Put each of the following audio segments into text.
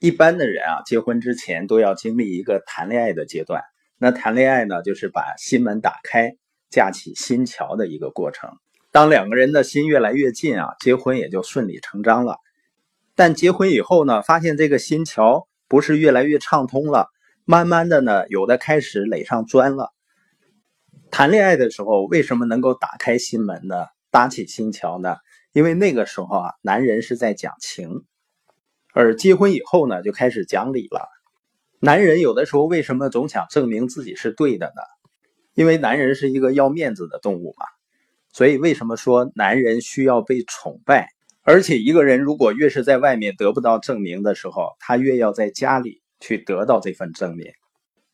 一般的人啊，结婚之前都要经历一个谈恋爱的阶段。那谈恋爱呢，就是把心门打开，架起心桥的一个过程。当两个人的心越来越近啊，结婚也就顺理成章了。但结婚以后呢，发现这个心桥不是越来越畅通了，慢慢的呢，有的开始垒上砖了。谈恋爱的时候，为什么能够打开心门呢？搭起心桥呢？因为那个时候啊，男人是在讲情，而结婚以后呢，就开始讲理了。男人有的时候为什么总想证明自己是对的呢？因为男人是一个要面子的动物嘛。所以为什么说男人需要被崇拜？而且一个人如果越是在外面得不到证明的时候，他越要在家里去得到这份证明。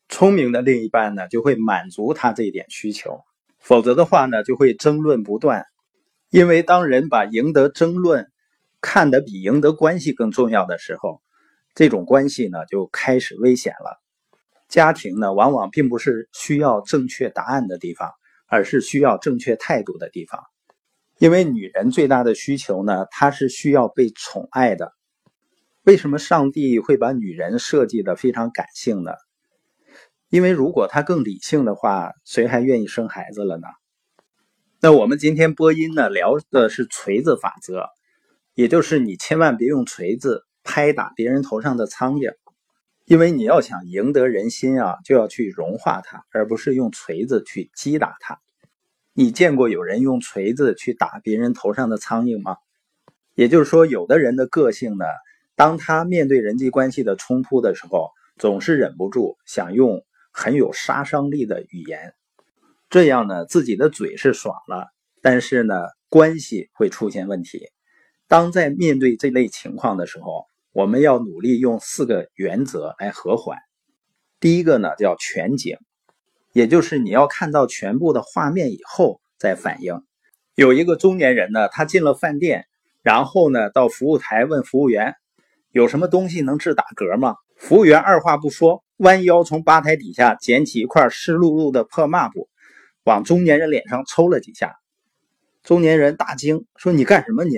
聪明的另一半呢，就会满足他这一点需求；否则的话呢，就会争论不断。因为当人把赢得争论看得比赢得关系更重要的时候，这种关系呢就开始危险了。家庭呢，往往并不是需要正确答案的地方，而是需要正确态度的地方。因为女人最大的需求呢，她是需要被宠爱的。为什么上帝会把女人设计的非常感性呢？因为如果她更理性的话，谁还愿意生孩子了呢？那我们今天播音呢，聊的是锤子法则，也就是你千万别用锤子拍打别人头上的苍蝇，因为你要想赢得人心啊，就要去融化它，而不是用锤子去击打它。你见过有人用锤子去打别人头上的苍蝇吗？也就是说，有的人的个性呢，当他面对人际关系的冲突的时候，总是忍不住想用很有杀伤力的语言。这样呢，自己的嘴是爽了，但是呢，关系会出现问题。当在面对这类情况的时候，我们要努力用四个原则来和缓。第一个呢，叫全景，也就是你要看到全部的画面以后再反应。有一个中年人呢，他进了饭店，然后呢，到服务台问服务员有什么东西能治打嗝吗？服务员二话不说，弯腰从吧台底下捡起一块湿漉漉的破抹布。往中年人脸上抽了几下，中年人大惊，说：“你干什么？你？”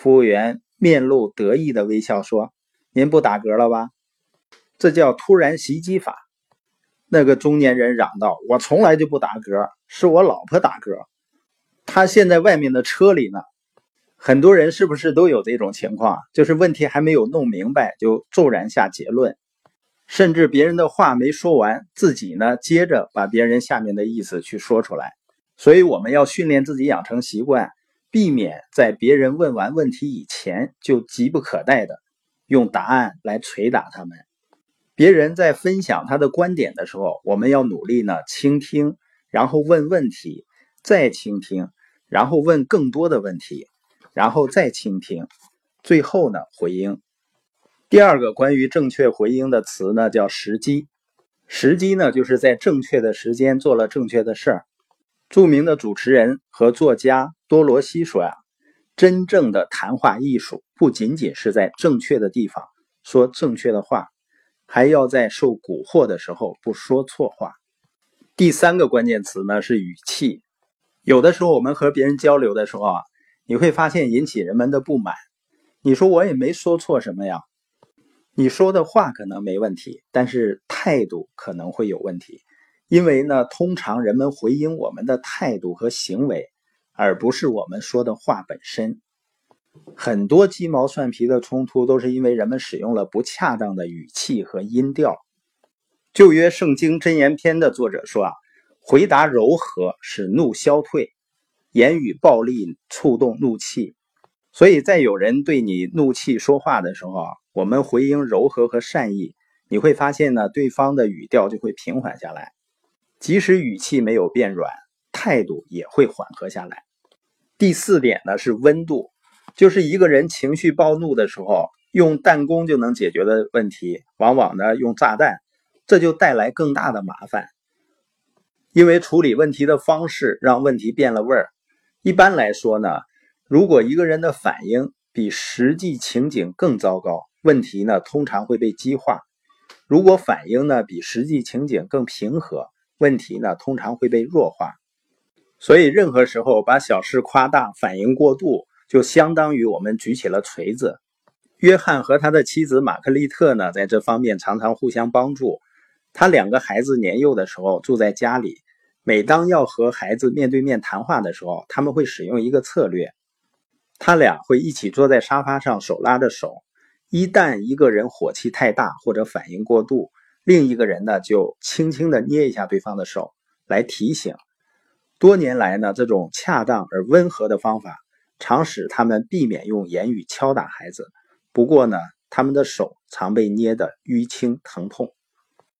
服务员面露得意的微笑说：“您不打嗝了吧？这叫突然袭击法。”那个中年人嚷道：“我从来就不打嗝，是我老婆打嗝，她现在外面的车里呢。”很多人是不是都有这种情况？就是问题还没有弄明白，就骤然下结论。甚至别人的话没说完，自己呢接着把别人下面的意思去说出来。所以我们要训练自己养成习惯，避免在别人问完问题以前就急不可待的用答案来捶打他们。别人在分享他的观点的时候，我们要努力呢倾听，然后问问题，再倾听，然后问更多的问题，然后再倾听，最后呢回应。第二个关于正确回应的词呢，叫时机。时机呢，就是在正确的时间做了正确的事儿。著名的主持人和作家多罗西说呀：“真正的谈话艺术不仅仅是在正确的地方说正确的话，还要在受蛊惑的时候不说错话。”第三个关键词呢是语气。有的时候我们和别人交流的时候啊，你会发现引起人们的不满。你说我也没说错什么呀。你说的话可能没问题，但是态度可能会有问题，因为呢，通常人们回应我们的态度和行为，而不是我们说的话本身。很多鸡毛蒜皮的冲突都是因为人们使用了不恰当的语气和音调。旧约圣经箴言篇的作者说啊，回答柔和使怒消退，言语暴力触动怒气。所以在有人对你怒气说话的时候啊。我们回应柔和和善意，你会发现呢，对方的语调就会平缓下来，即使语气没有变软，态度也会缓和下来。第四点呢是温度，就是一个人情绪暴怒的时候，用弹弓就能解决的问题，往往呢用炸弹，这就带来更大的麻烦。因为处理问题的方式让问题变了味儿。一般来说呢，如果一个人的反应比实际情景更糟糕。问题呢，通常会被激化；如果反应呢比实际情景更平和，问题呢通常会被弱化。所以，任何时候把小事夸大、反应过度，就相当于我们举起了锤子。约翰和他的妻子玛克丽特呢，在这方面常常互相帮助。他两个孩子年幼的时候住在家里，每当要和孩子面对面谈话的时候，他们会使用一个策略：他俩会一起坐在沙发上，手拉着手。一旦一个人火气太大或者反应过度，另一个人呢就轻轻地捏一下对方的手，来提醒。多年来呢，这种恰当而温和的方法，常使他们避免用言语敲打孩子。不过呢，他们的手常被捏得淤青疼痛。